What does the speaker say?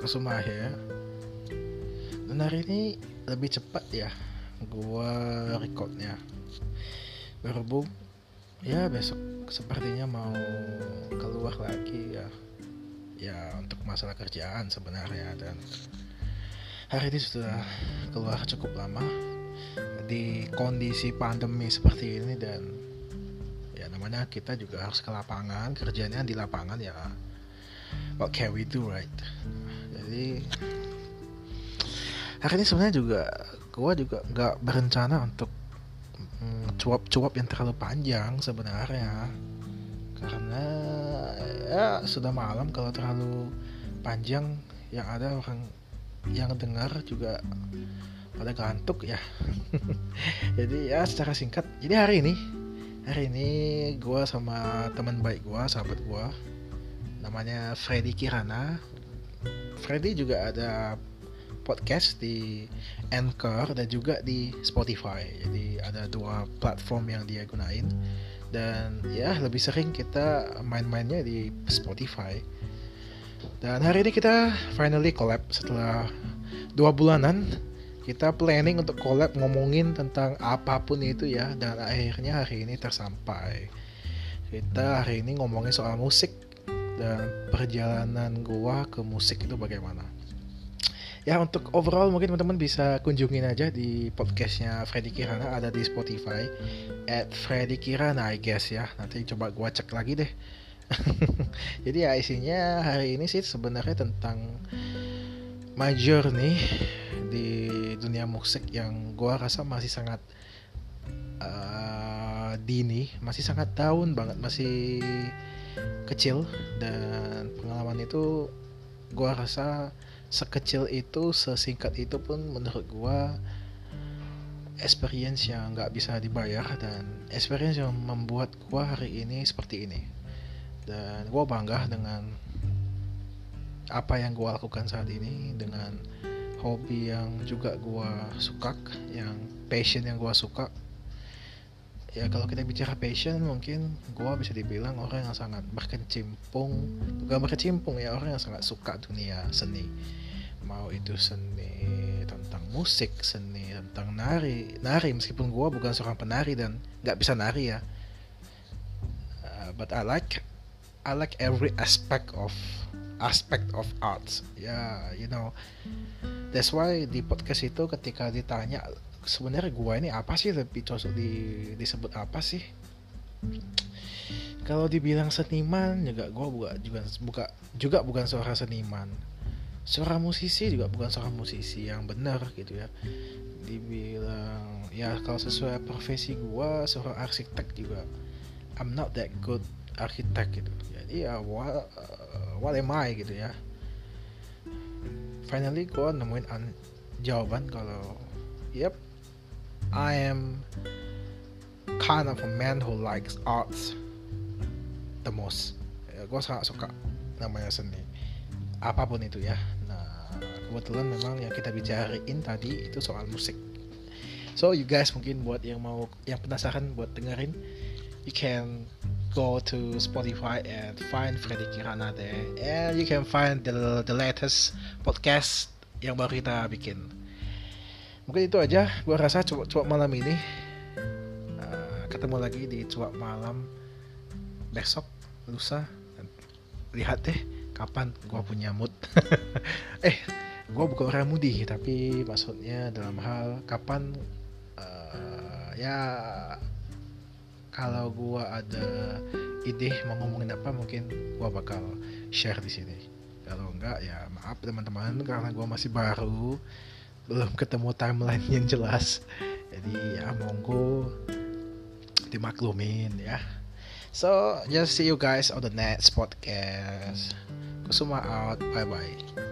Kusuma akhir Dan hari ini lebih cepat ya Gua recordnya. Berhubung Ya besok sepertinya mau keluar lagi ya. Ya untuk masalah kerjaan sebenarnya Dan hari ini sudah keluar cukup lama Di kondisi pandemi seperti ini dan Ya namanya kita juga harus ke lapangan Kerjanya di lapangan ya what can we do right? Jadi ini sebenarnya juga gue juga nggak berencana untuk mm, cuap-cuap yang terlalu panjang sebenarnya. Karena ya sudah malam. Kalau terlalu panjang yang ada orang yang dengar juga pada gantuk ya. Jadi ya secara singkat jadi hari ini hari ini gue sama teman baik gue sahabat gue namanya Freddy Kirana. Freddy juga ada podcast di Anchor dan juga di Spotify. Jadi ada dua platform yang dia gunain dan ya lebih sering kita main-mainnya di Spotify. Dan hari ini kita finally collab setelah dua bulanan kita planning untuk collab ngomongin tentang apa pun itu ya dan akhirnya hari ini tersampai. Kita hari ini ngomongin soal musik dan perjalanan gua ke musik itu bagaimana? Ya untuk overall mungkin teman-teman bisa kunjungin aja di podcastnya Freddy Kirana ada di Spotify at Freddy Kirana I guess ya. Nanti coba gua cek lagi deh. Jadi ya isinya hari ini sih sebenarnya tentang my journey di dunia musik yang gua rasa masih sangat uh, dini masih sangat tahun banget masih kecil dan pengalaman itu gua rasa sekecil itu sesingkat itu pun menurut gua experience yang nggak bisa dibayar dan experience yang membuat gua hari ini seperti ini. Dan gua bangga dengan apa yang gua lakukan saat ini dengan hobi yang juga gua suka yang passion yang gua suka ya kalau kita bicara passion mungkin gue bisa dibilang orang yang sangat berkecimpung. Bukan berkecimpung ya orang yang sangat suka dunia seni. Mau itu seni tentang musik seni tentang nari. Nari meskipun gue bukan seorang penari dan nggak bisa nari ya. Uh, but I like I like every aspect of aspect of arts. Ya yeah, you know that's why di podcast itu ketika ditanya sebenarnya gua ini apa sih? Lebih cocok di, disebut apa sih? Kalau dibilang seniman juga gua buka juga buka juga bukan seorang seniman. Seorang musisi juga bukan seorang musisi yang benar gitu ya. Dibilang ya kalau sesuai profesi gua seorang arsitek juga I'm not that good arsitek gitu. Jadi ya what, uh, what am I gitu ya. Finally gua nemuin jawaban kalau yep I am kind of a man who likes arts the most. Ya, gue sangat suka namanya seni. Apa pun itu ya. Nah, kebetulan memang yang kita bicarain tadi itu soal musik. So you guys mungkin buat yang mau yang penasaran buat dengerin, you can go to Spotify and find Freddy Kirana there, and you can find the the latest podcast yang baru kita bikin mungkin itu aja. Gue rasa cuap malam ini uh, ketemu lagi di cuap malam besok lusa. Lihat deh kapan gue punya mood. Eh gue bukan orang mudi tapi maksudnya dalam hal kapan uh, ya kalau gue ada ide mau ngomongin apa mungkin gue bakal share di sini. Kalau enggak ya maaf teman-teman karena gue masih baru belum ketemu timeline yang jelas. Jadi ya monggo dimaklumin ya. So just see you guys on the next podcast. Kusuma out. Bye bye